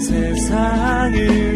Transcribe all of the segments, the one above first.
세상을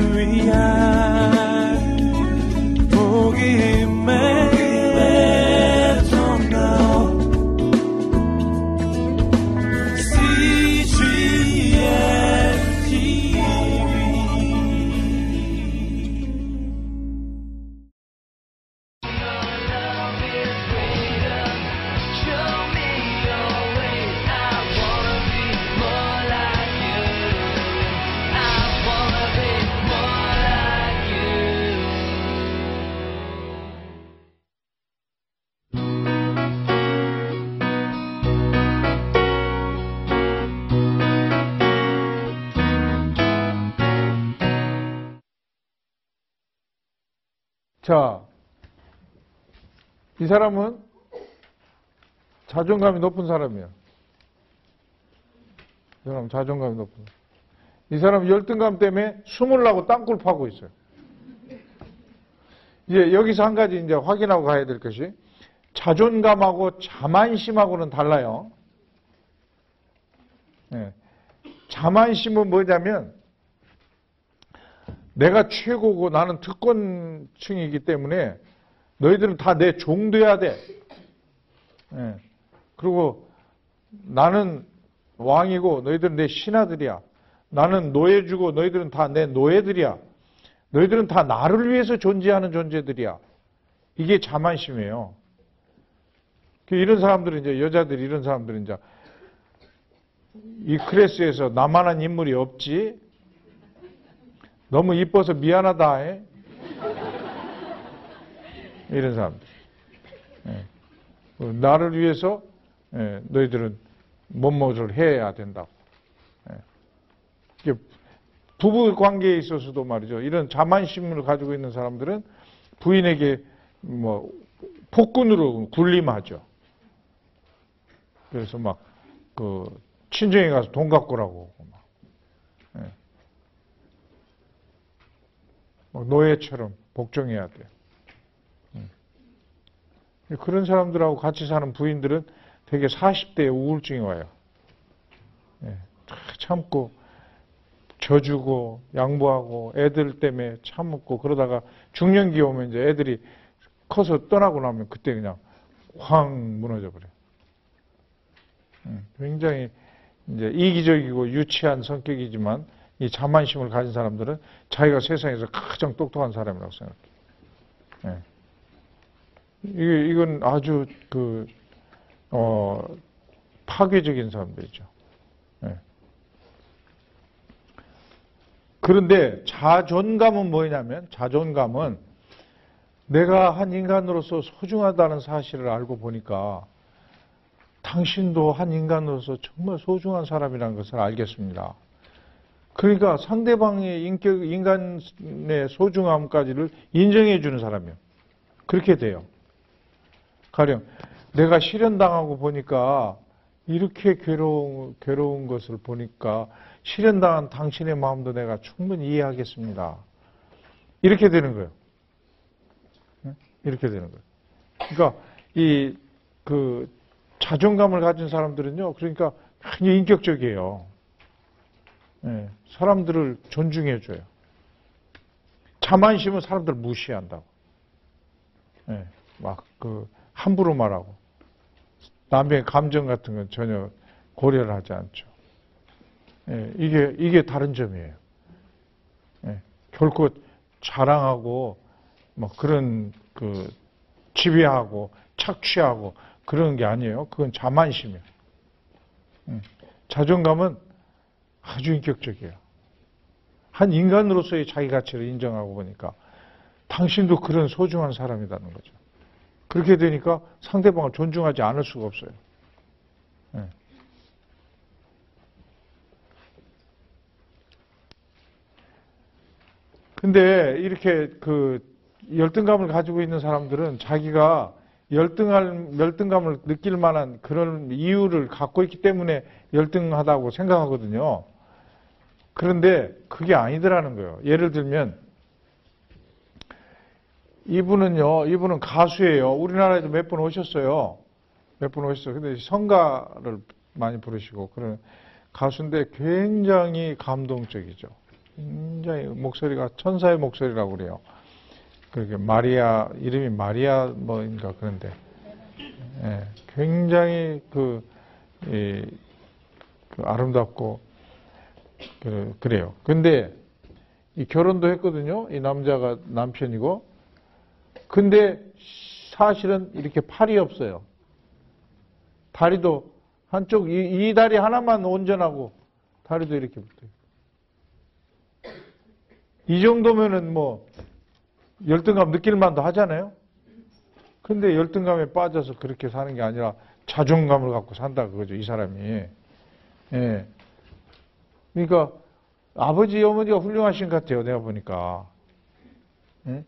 자, 이 사람은 자존감이 높은 사람이야. 이 사람 자존감이 높은 사람. 이 사람은 열등감 때문에 숨을라고 땅굴 파고 있어요. 이제 여기서 한 가지 이제 확인하고 가야 될 것이 자존감하고 자만심하고는 달라요. 네. 자만심은 뭐냐면 내가 최고고 나는 특권층이기 때문에 너희들은 다 내 종 돼야 돼. 예. 그리고 나는 왕이고 너희들은 내 신하들이야. 나는 노예주고 너희들은 다 내 노예들이야. 너희들은 다 나를 위해서 존재하는 존재들이야. 이게 자만심이에요. 그 이런 사람들은 이제 여자들이 이런 사람들은 이제 이 클래스에서 나만한 인물이 없지. 너무 이뻐서 미안하다. 해. 이런 사람들. 예. 그 나를 위해서 예, 너희들은 뭐뭐를 해야 된다고. 예. 부부 관계에 있어서도 말이죠. 이런 자만심을 가지고 있는 사람들은 부인에게 뭐 폭군으로 군림하죠. 그래서 막 그 친정에 가서 돈 갖고 라고 노예처럼 복종해야 돼. 음. 그런 사람들하고 같이 사는 부인들은 되게 40대에 우울증이 와요. 예, 참고 져주고 양보하고 애들 때문에 참고 그러다가 중년기 오면 이제 애들이 커서 떠나고 나면 그때 그냥 확 무너져 버려. 음, 굉장히 이제 이기적이고 유치한 성격이지만 이 자만심을 가진 사람들은 자기가 세상에서 가장 똑똑한 사람이라고 생각해요. 예. 이건 아주 그, 어, 파괴적인 사람들이죠. 예. 그런데 자존감은 뭐냐면, 자존감은 내가 한 인간으로서 소중하다는 사실을 알고 보니까 당신도 한 인간으로서 정말 소중한 사람이라는 것을 알겠습니다. 그러니까 상대방의 인격, 인간의 소중함까지를 인정해 주는 사람이요. 그렇게 돼요. 가령, 내가 실현당하고 보니까 이렇게 괴로운, 괴로운 것을 보니까 실현당한 당신의 마음도 내가 충분히 이해하겠습니다. 이렇게 되는 거예요. 이렇게 되는 거예요. 그러니까 이, 그, 자존감을 가진 사람들은요, 그러니까 굉장히 인격적이에요. 예, 사람들을 존중해줘요. 자만 심은 사람들 을 무시한다고. 예, 막 그 함부로 말하고 남의 감정 같은 건 전혀 고려를 하지 않죠. 예, 이게 이게 다른 점이에요. 예, 결코 자랑하고 뭐 그런 그 지배하고 착취하고 그런 게 아니에요. 그건 자만심이에요. 음, 자존감은 아주 인격적이에요. 한 인간으로서의 자기 가치를 인정하고 보니까 당신도 그런 소중한 사람이라는 거죠. 그렇게 되니까 상대방을 존중하지 않을 수가 없어요. 네. 근데 이렇게 그 열등감을 가지고 있는 사람들은 자기가 열등할, 열등감을 느낄 만한 그런 이유를 갖고 있기 때문에 열등하다고 생각하거든요. 그런데 그게 아니더라는 거예요. 예를 들면 이분은요, 이분은 가수예요. 우리나라에도 몇 번 오셨어요. 몇 번 오셨어요. 근데 성가를 많이 부르시고 그런 가수인데 굉장히 감동적이죠. 굉장히 목소리가 천사의 목소리라고 그래요. 그렇게 마리아 이름이 마리아 뭐인가 그런데 예, 굉장히 그, 이, 그 아름답고 그, 그래요. 근데 이 결혼도 했거든요. 이 남자가 남편이고 근데 사실은 이렇게 팔이 없어요. 다리도 한쪽 이, 이 다리 하나만 온전하고 다리도 이렇게 붙어요. 이 정도면은 뭐 열등감 느낄 만도 하잖아요. 근데 열등감에 빠져서 그렇게 사는 게 아니라 자존감을 갖고 산다 그거죠, 이 사람이. 예. 그러니까 아버지, 어머니가 훌륭하신 것 같아요, 내가 보니까. 예?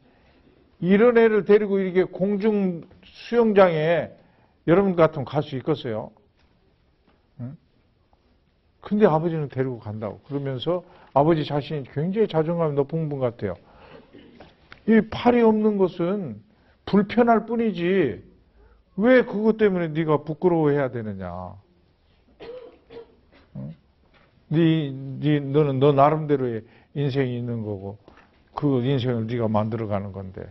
이런 애를 데리고 이렇게 공중 수영장에 여러분 같으면 갈 수 있겠어요? 응? 근데 아버지는 데리고 간다고. 그러면서 아버지 자신이 굉장히 자존감이 높은 분 같아요. 이 팔이 없는 것은 불편할 뿐이지 왜 그것 때문에 네가 부끄러워해야 되느냐. 응? 네, 네, 너는 너 나름대로의 인생이 있는 거고 그 인생을 네가 만들어가는 건데.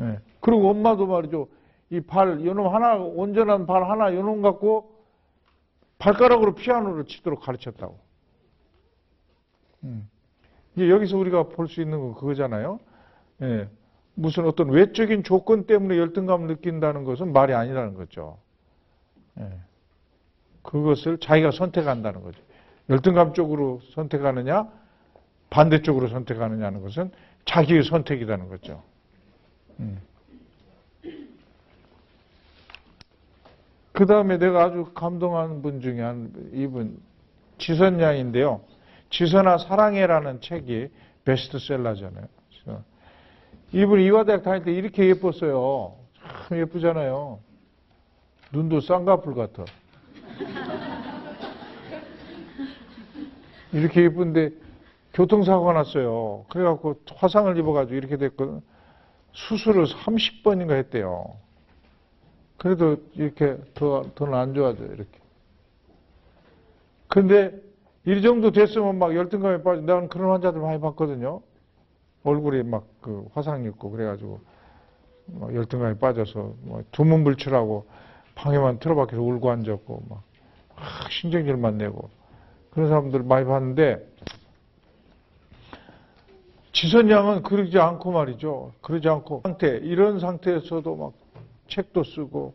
예. 그리고 엄마도 말이죠. 이 발, 요놈 하나, 온전한 발 하나, 요놈 갖고 발가락으로 피아노를 치도록 가르쳤다고. 음. 이제 여기서 우리가 볼 수 있는 건 그거잖아요. 예. 무슨 어떤 외적인 조건 때문에 열등감을 느낀다는 것은 말이 아니라는 거죠. 예. 그것을 자기가 선택한다는 거죠. 열등감 쪽으로 선택하느냐, 반대쪽으로 선택하느냐는 것은 자기의 선택이라는 거죠. 음. 그 다음에 내가 아주 감동한 분 중에 한 이분, 지선 양인데요. 지선아 사랑해라는 책이 베스트셀러잖아요. 이분이 이화대학 다닐 때 이렇게 예뻤어요. 참 예쁘잖아요. 눈도 쌍꺼풀 같아. 이렇게 예쁜데 교통사고가 났어요. 그래갖고 화상을 입어가지고 이렇게 됐거든. 수술을 30번인가 했대요. 그래도 이렇게 더, 더는 안 좋아져요, 이렇게. 근데 이 정도 됐으면 막 열등감에 빠져. 나는 그런 환자들 많이 봤거든요. 얼굴에 막 그 화상 입고 그래가지고 막 열등감에 빠져서 뭐 두문불출하고 방에만 틀어박혀서 울고 앉았고 막 신경질만 내고 그런 사람들 많이 봤는데 지선양은 그러지 않고 말이죠. 그러지 않고 상태 이런 상태에서도 막 책도 쓰고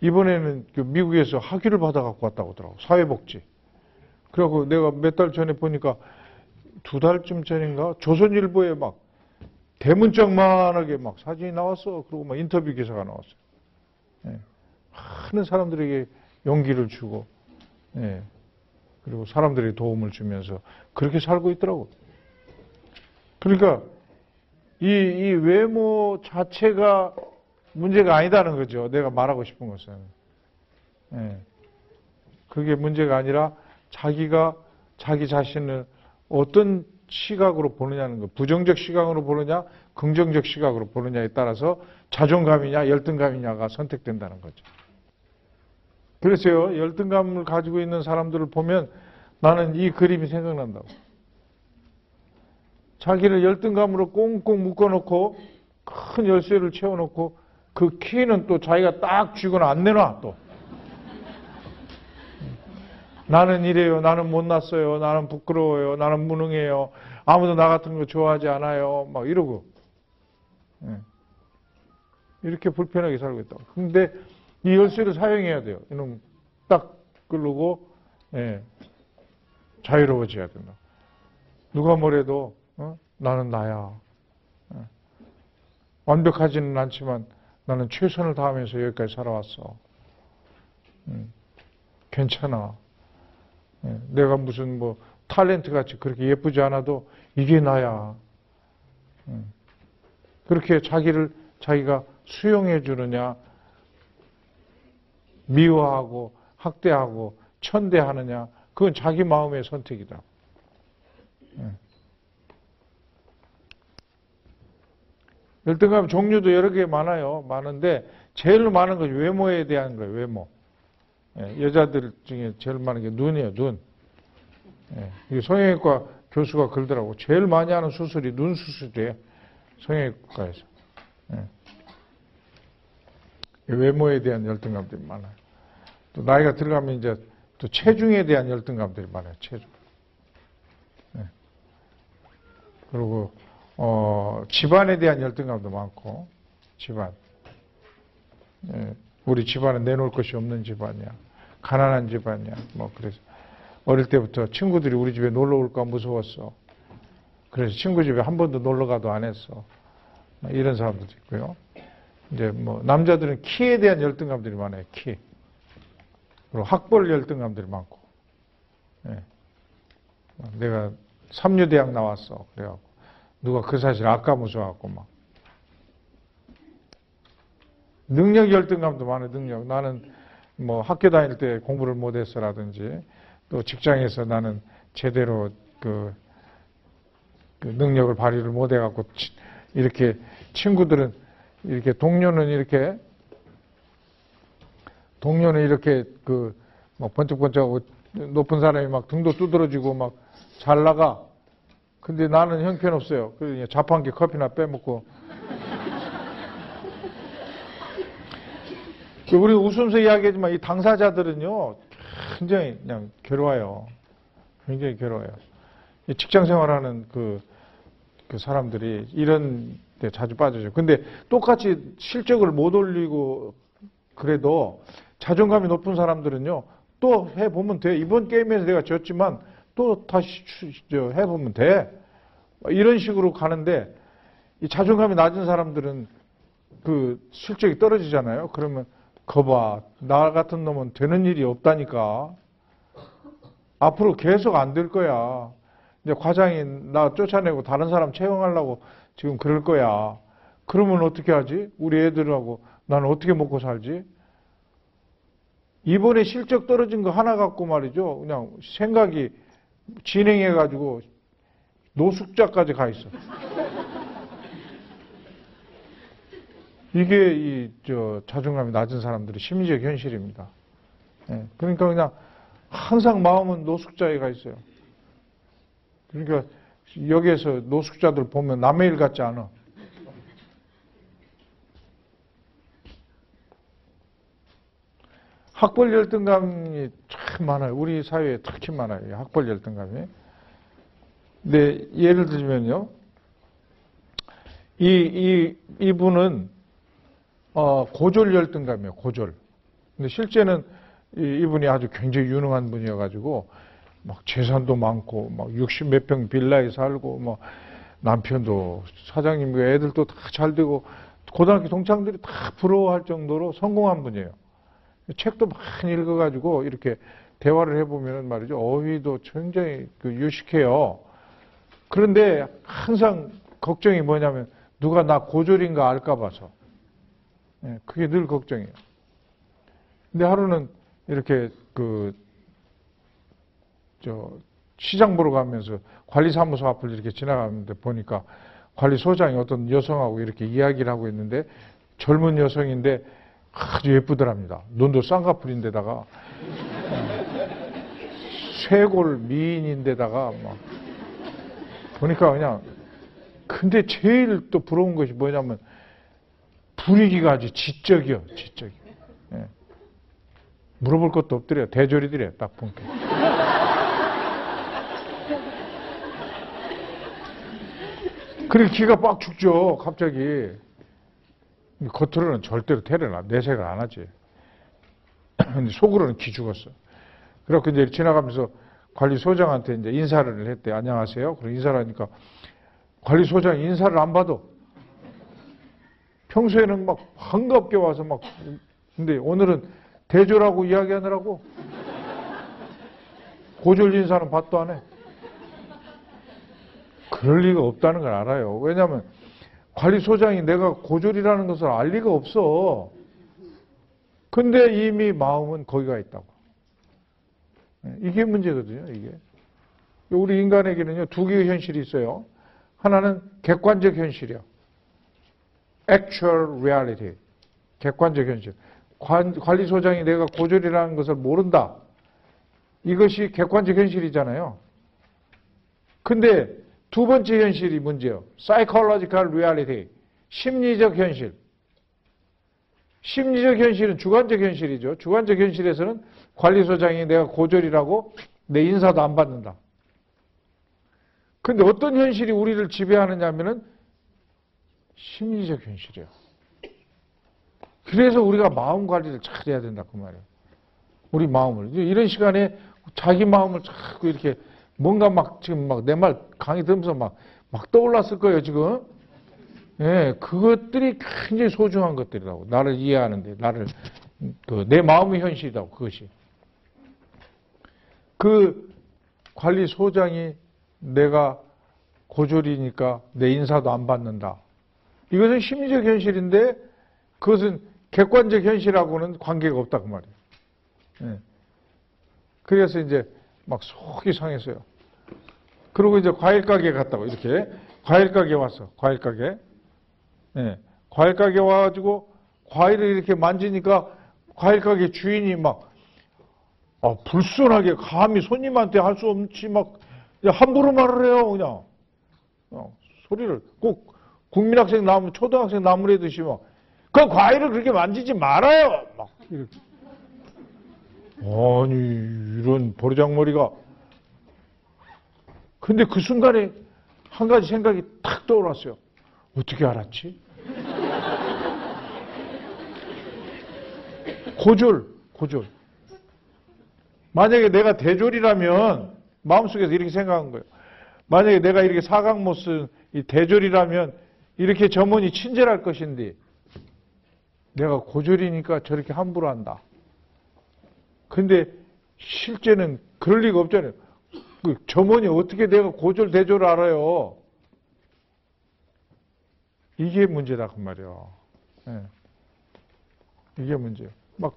이번에는 그 미국에서 학위를 받아 갖고 왔다고 하더라고 사회복지. 그리고 내가 몇 달 전에 보니까 두 달쯤 전인가 조선일보에 막 대문짝만하게 막 사진이 나왔어. 그리고 막 인터뷰 기사가 나왔어요. 예. 많은 사람들에게 용기를 주고, 예. 그리고 사람들에게 도움을 주면서 그렇게 살고 있더라고. 그러니까 이, 이 외모 자체가 문제가 아니다는 거죠. 내가 말하고 싶은 것은. 예. 그게 문제가 아니라 자기가 자기 자신을 어떤 시각으로 보느냐는 거. 부정적 시각으로 보느냐, 긍정적 시각으로 보느냐에 따라서 자존감이냐, 열등감이냐가 선택된다는 거죠. 그래서요, 열등감을 가지고 있는 사람들을 보면 나는 이 그림이 생각난다고. 자기를 열등감으로 꽁꽁 묶어놓고 큰 열쇠를 채워놓고 그 키는 또 자기가 딱 쥐거나 안 내놔 또. 나는 이래요. 나는 못났어요. 나는 부끄러워요. 나는 무능해요. 아무도 나 같은 거 좋아하지 않아요. 막 이러고. 예. 이렇게 불편하게 살고 있다고. 근데 이 열쇠를 사용해야 돼요. 이놈 딱 끌고 예. 자유로워져야 된다. 누가 뭐래도 어? 나는 나야. 예. 완벽하지는 않지만 나는 최선을 다하면서 여기까지 살아왔어. 음. 괜찮아. 예. 내가 무슨 뭐 탤런트 같이 그렇게 예쁘지 않아도 이게 나야. 음. 그렇게 자기를 자기가 수용해 주느냐, 미워하고 학대하고 천대하느냐, 그건 자기 마음의 선택이다. 예. 열등감 종류도 여러 개 많아요. 많은데 제일 많은 것이 외모에 대한 거예요. 외모. 예, 여자들 중에 제일 많은 게 눈이에요. 눈. 예, 성형외과 교수가 그러더라고. 제일 많이 하는 수술이 눈 수술이에요. 성형외과에서. 예. 외모에 대한 열등감들이 많아요. 또 나이가 들어가면 이제 또 체중에 대한 열등감들이 많아요. 체중. 예. 그리고 어, 집안에 대한 열등감도 많고 집안. 예. 우리 집안은 내놓을 것이 없는 집안이야. 가난한 집안이야. 뭐 그래서 어릴 때부터 친구들이 우리 집에 놀러 올까 무서웠어. 그래서 친구 집에 한 번도 놀러 가도 안 했어. 이런 사람들도 있고요. 이제 뭐 남자들은 키에 대한 열등감들이 많아요. 키. 그리고 학벌 열등감들이 많고. 예. 내가 삼류대학 나왔어. 그래갖고 누가 그 사실 아까무서워갖고 막. 능력 열등감도 많아요. 능력. 나는 뭐 학교 다닐 때 공부를 못했어라든지 또 직장에서 나는 제대로 그, 그 능력을 발휘를 못해갖고 이렇게 친구들은 이렇게 동료는 이렇게 동료는 이렇게 그 막 번쩍번쩍하고 높은 사람이 막 등도 두드러지고 막 잘 나가. 근데 나는 형편없어요. 그래서 자판기 커피나 빼먹고. 우리 웃으면서 이야기하지만 이 당사자들은요, 굉장히 그냥 괴로워요. 굉장히 괴로워요. 직장 생활하는 그, 그 사람들이 이런 데 자주 빠져요. 근데 똑같이 실적을 못 올리고 그래도 자존감이 높은 사람들은요, 또 해보면 돼. 이번 게임에서 내가 졌지만 또 다시 해보면 돼. 이런 식으로 가는데 이 자존감이 낮은 사람들은 그 실적이 떨어지잖아요. 그러면 거봐 나 같은 놈은 되는 일이 없다니까. 앞으로 계속 안 될 거야. 이제 과장이 나 쫓아내고 다른 사람 채용하려고 지금 그럴 거야. 그러면 어떻게 하지? 우리 애들하고 나는 어떻게 먹고 살지? 이번에 실적 떨어진 거 하나 갖고 말이죠. 그냥 생각이 진행해가지고 노숙자까지 가 있어. 이게 이 저 자존감이 낮은 사람들의 심리적 현실입니다. 예, 그러니까 그냥 항상 마음은 노숙자에 가 있어요. 그러니까 여기에서 노숙자들 보면 남의 일 같지 않아. 학벌 열등감이 참 많아요. 우리 사회에 특히 많아요. 학벌 열등감이. 근데 예를 들면요. 이, 이, 이분은, 어, 고졸 열등감이에요. 고졸. 근데 실제는 이, 분이 아주 굉장히 유능한 분이어가지고, 막 재산도 많고, 막 60 몇 평 빌라에 살고, 뭐, 남편도 사장님과 애들도 다 잘 되고, 고등학교 동창들이 다 부러워할 정도로 성공한 분이에요. 책도 많이 읽어가지고 이렇게 대화를 해보면 말이죠. 어휘도 굉장히 그 유식해요. 그런데 항상 걱정이 뭐냐면 누가 나 고졸인가 알까 봐서. 예, 그게 늘 걱정이에요. 근데 하루는 이렇게 그, 저, 시장 보러 가면서 관리사무소 앞을 이렇게 지나가는데 보니까 관리소장이 어떤 여성하고 이렇게 이야기를 하고 있는데 젊은 여성인데 아주 예쁘더랍니다. 눈도 쌍꺼풀인데다가 쇄골 미인인데다가 막 보니까 그냥 근데 제일 또 부러운 것이 뭐냐면 분위기가 아주 지적이요, 지적이. 예. 물어볼 것도 없더래요. 대조리들이에요, 딱 보니까. 그리고 기가 빡 죽죠, 갑자기. 겉으로는 절대로 테러를 내색을 안 하지. 속으로는 기 죽었어. 그렇게 이제 지나가면서 관리소장한테 이제 인사를 했대. 안녕하세요. 그리고 인사를 하니까 관리소장이 인사를 안 받아. 평소에는 막 반갑게 와서 막, 근데 오늘은 대조라고 이야기하느라고 고졸 인사는 받도 안 해. 그럴 리가 없다는 걸 알아요. 왜냐하면 관리소장이 내가 고졸이라는 것을 알 리가 없어. 근데 이미 마음은 거기가 있다고. 네, 이게 문제거든요, 이게. 우리 인간에게는요, 두 개의 현실이 있어요. 하나는 객관적 현실이요. actual reality. 객관적 현실. 관리소장이 내가 고졸이라는 것을 모른다. 이것이 객관적 현실이잖아요. 근데 두 번째 현실이 문제예요. psychological reality. 심리적 현실. 심리적 현실은 주관적 현실이죠. 주관적 현실에서는 관리소장이 내가 고졸이라고 내 인사도 안 받는다. 근데 어떤 현실이 우리를 지배하느냐 하면은 심리적 현실이에요. 그래서 우리가 마음 관리를 잘 해야 된다 그 말이에요. 우리 마음을 이런 시간에 자기 마음을 자꾸 이렇게 뭔가 막 지금 막 내 말 강의 들으면서 막 막 떠올랐을 거예요 지금. 예, 그것들이 굉장히 소중한 것들이라고 나를 이해하는데 나를 그 내 마음의 현실이라고 그것이. 그 관리 소장이 내가 고졸이니까 내 인사도 안 받는다. 이것은 심리적 현실인데 그것은 객관적 현실하고는 관계가 없다 그 말이에요. 예. 그래서 이제 막 속이 상했어요. 그리고 이제 과일 가게 갔다고 이렇게 과일 가게 왔어. 과일 가게. 예. 과일 가게 와가지고 과일을 이렇게 만지니까 과일 가게 주인이 막 아, 불순하게 감히 손님한테 할 수 없지 막 함부로 말을 해요 그냥 어, 소리를 꼭 국민학생 나무 초등학생 나무래듯이 막 그 과일을 그렇게 만지지 말아요 막 이렇게 아니 이런 버르장머리가 근데 그 순간에 한 가지 생각이 탁 떠올랐어요 어떻게 알았지? 고졸 고졸 만약에 내가 대졸이라면 마음속에서 이렇게 생각한 거예요. 만약에 내가 이렇게 사각 못 쓴 이 대졸이라면 이렇게 점원이 친절할 것인데 내가 고졸이니까 저렇게 함부로 한다. 근데 실제는 그럴 리가 없잖아요. 그 점원이 어떻게 내가 고졸 대졸을 알아요? 이게 문제다 그 말이에요. 예. 이게 문제예요. 막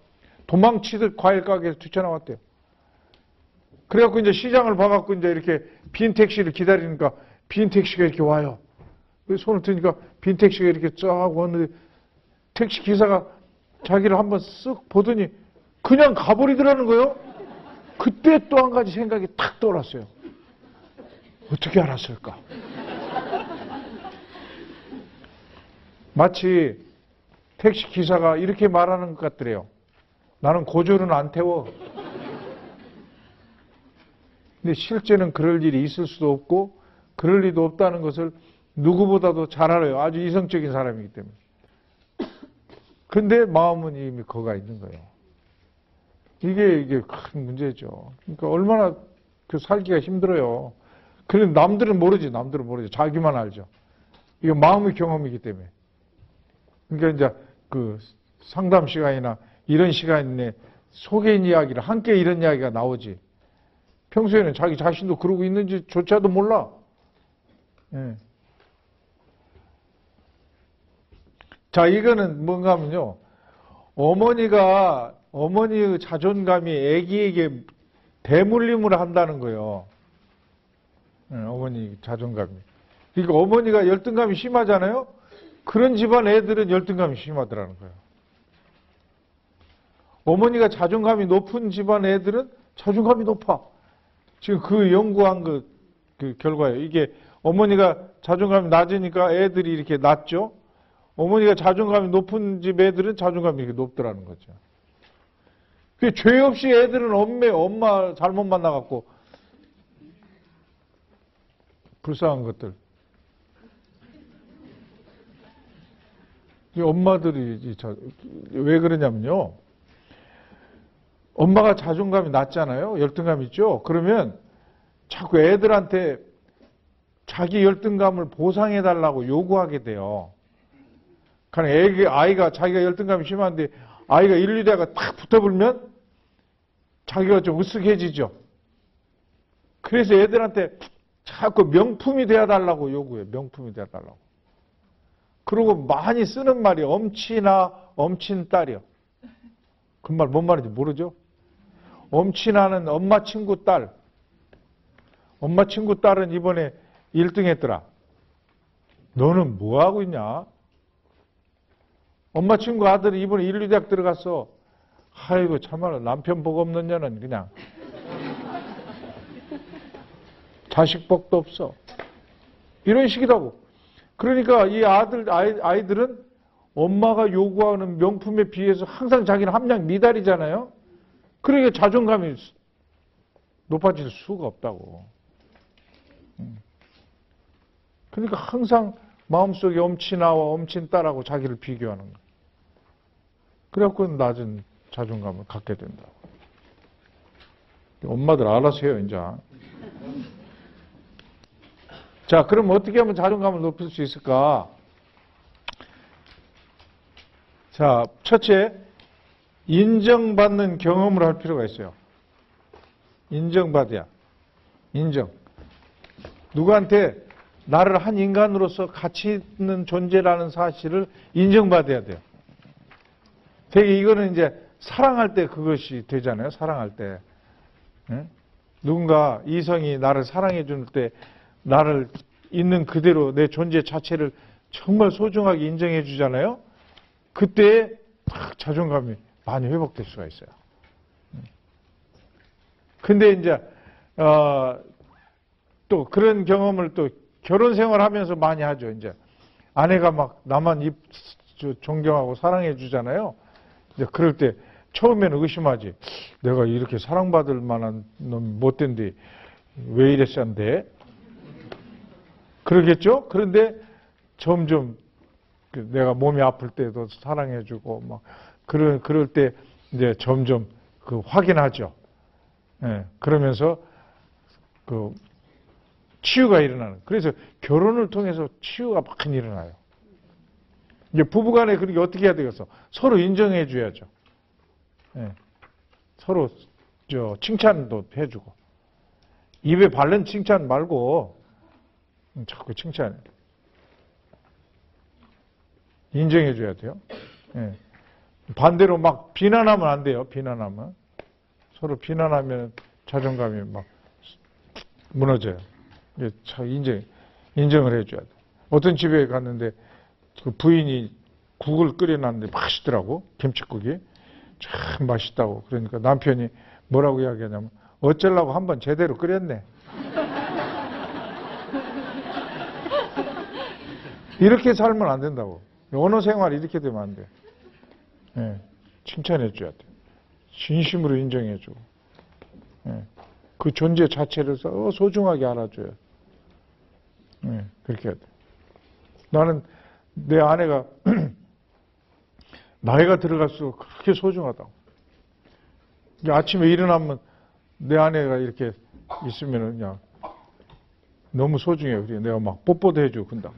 도망치듯 과일 가게에서 뛰쳐나왔대요. 그래갖고 이제 시장을 봐갖고 이제 이렇게 빈 택시를 기다리니까 빈 택시가 이렇게 와요. 손을 드니까 빈 택시가 이렇게 쫙 왔는데 택시 기사가 자기를 한번 쓱 보더니 그냥 가버리더라는 거예요. 그때 또 한 가지 생각이 탁 떠올랐어요. 어떻게 알았을까? 마치 택시 기사가 이렇게 말하는 것 같더래요. 나는 고졸은 안 태워. 근데 실제는 그럴 일이 있을 수도 없고 그럴 리도 없다는 것을 누구보다도 잘 알아요. 아주 이성적인 사람이기 때문에. 근데 마음은 이미 거가 있는 거예요. 이게 이게 큰 문제죠. 그러니까 얼마나 그 살기가 힘들어요. 그런데 남들은 모르지, 남들은 모르지. 자기만 알죠. 이게 마음의 경험이기 때문에. 그러니까 이제 그 상담 시간이나 이런 시간에 소개인 이야기를 함께 이런 이야기가 나오지. 평소에는 자기 자신도 그러고 있는지 조차도 몰라. 예. 자, 이거는 뭔가 하면요. 어머니가, 어머니의 자존감이 아기에게 대물림을 한다는 거예요. 예, 어머니 자존감이. 그러니까 어머니가 열등감이 심하잖아요? 그런 집안 애들은 열등감이 심하더라는 거예요. 어머니가 자존감이 높은 집안 애들은 자존감이 높아. 지금 그 연구한 그, 그 결과예요. 이게 어머니가 자존감이 낮으니까 애들이 이렇게 낮죠? 어머니가 자존감이 높은 집 애들은 자존감이 이렇게 높더라는 거죠. 그죄 없이 애들은 엄매, 엄마 잘못 만나갖고 불쌍한 것들. 이 엄마들이 왜 그러냐면요. 엄마가 자존감이 낮잖아요. 열등감 있죠. 그러면 자꾸 애들한테 자기 열등감을 보상해 달라고 요구하게 돼요. 그러니까 애기, 아이가 자기가 열등감이 심한데 아이가 인류대가 탁 붙어불면 자기가 좀 으쓱해지죠. 그래서 애들한테 자꾸 명품이 되어 달라고 요구해. 명품이 되어 달라고. 그리고 많이 쓰는 말이 엄치나 엄친 딸이요. 그 말 뭔 말인지 모르죠? 엄친아는 엄마 친구 딸. 엄마 친구 딸은 이번에 1등 했더라. 너는 뭐 하고 있냐? 엄마 친구 아들이 이번에 인류대학 들어갔어. 아이고, 참말로 남편 복 없는 년은 그냥. 자식 복도 없어. 이런 식이라고. 그러니까 이 아들, 아이, 아이들은 엄마가 요구하는 명품에 비해서 항상 자기는 함량 미달이잖아요. 그러니까 자존감이 높아질 수가 없다고. 음. 그러니까 항상 마음속에 엄친아와 엄친딸하고 자기를 비교하는 거예요. 그래갖고 낮은 자존감을 갖게 된다고. 엄마들 알아서 해요, 이제. 자, 그럼 어떻게 하면 자존감을 높일 수 있을까? 자, 첫째, 인정받는 경험을 할 필요가 있어요. 인정받아야. 인정. 누구한테 나를 한 인간으로서 가치 있는 존재라는 사실을 인정받아야 돼요. 되게 이거는 이제 사랑할 때 그것이 되잖아요. 사랑할 때. 네? 누군가 이성이 나를 사랑해 줄 때 나를 있는 그대로 내 존재 자체를 정말 소중하게 인정해 주잖아요. 그때 자존감이 많이 회복될 수가 있어요. 근데 이제 어, 또 그런 경험을 또 결혼 생활하면서 많이 하죠. 이제 아내가 막 나만 입 존경하고 사랑해 주잖아요. 이제 그럴 때 처음에는 의심하지. 내가 이렇게 사랑받을 만한 놈 못된데 왜 이랬었는데? 그러겠죠? 그런데 점점 그 내가 몸이 아플 때도 사랑해주고 막 그럴 그럴 때 이제 점점 그 확인하죠. 예, 그러면서 그 치유가 일어나는. 그래서 결혼을 통해서 치유가 막 일어나요. 이제 부부간에 그렇게 어떻게 해야 되겠어? 서로 인정해 줘야죠. 예, 서로 저 칭찬도 해주고 입에 바른 칭찬 말고 자꾸 칭찬 인정해 줘야 돼요. 예. 반대로 막 비난하면 안 돼요. 비난하면 서로 비난하면 자존감이 막 무너져요. 참 인정 인정을 해줘야 돼. 어떤 집에 갔는데 그 부인이 국을 끓여놨는데 맛있더라고 김치국이 참 맛있다고 그러니까 남편이 뭐라고 이야기하냐면 어쩌려고 한번 제대로 끓였네. 이렇게 살면 안 된다고. 언어 생활 이렇게 되면 안 돼. 예, 칭찬해 줘야 돼. 진심으로 인정해 주고. 예, 그 존재 자체를 소중하게 알아줘야 돼. 예, 그렇게 해야 돼. 나는 내 아내가 나이가 들어갈수록 그렇게 소중하다고. 아침에 일어나면 내 아내가 이렇게 있으면 그냥 너무 소중해요. 그래 내가 막 뽀뽀도 해주고 그런다고.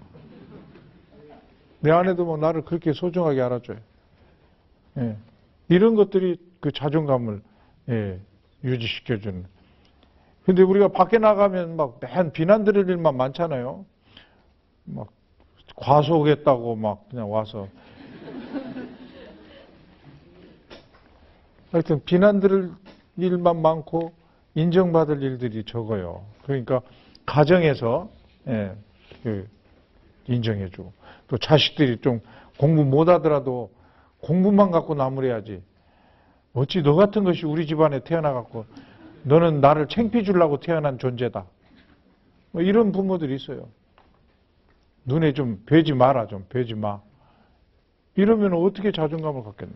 내 아내도 뭐 나를 그렇게 소중하게 알아줘요. 예. 이런 것들이 그 자존감을 예, 유지시켜주는. 근데 우리가 밖에 나가면 막 맨 비난 들을 일만 많잖아요. 막 과속했다고 막 그냥 와서. 하여튼 비난 들을 일만 많고 인정받을 일들이 적어요. 그러니까 가정에서 예, 그 인정해주고 또 자식들이 좀 공부 못하더라도 공부만 갖고 나무래야지. 어찌 너 같은 것이 우리 집안에 태어나갖고 너는 나를 챙피 주려고 태어난 존재다. 뭐 이런 부모들이 있어요. 눈에 좀 배지 마라, 좀 배지 마. 이러면 어떻게 자존감을 갖겠냐.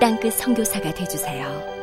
땅끝 성교사가 되주세요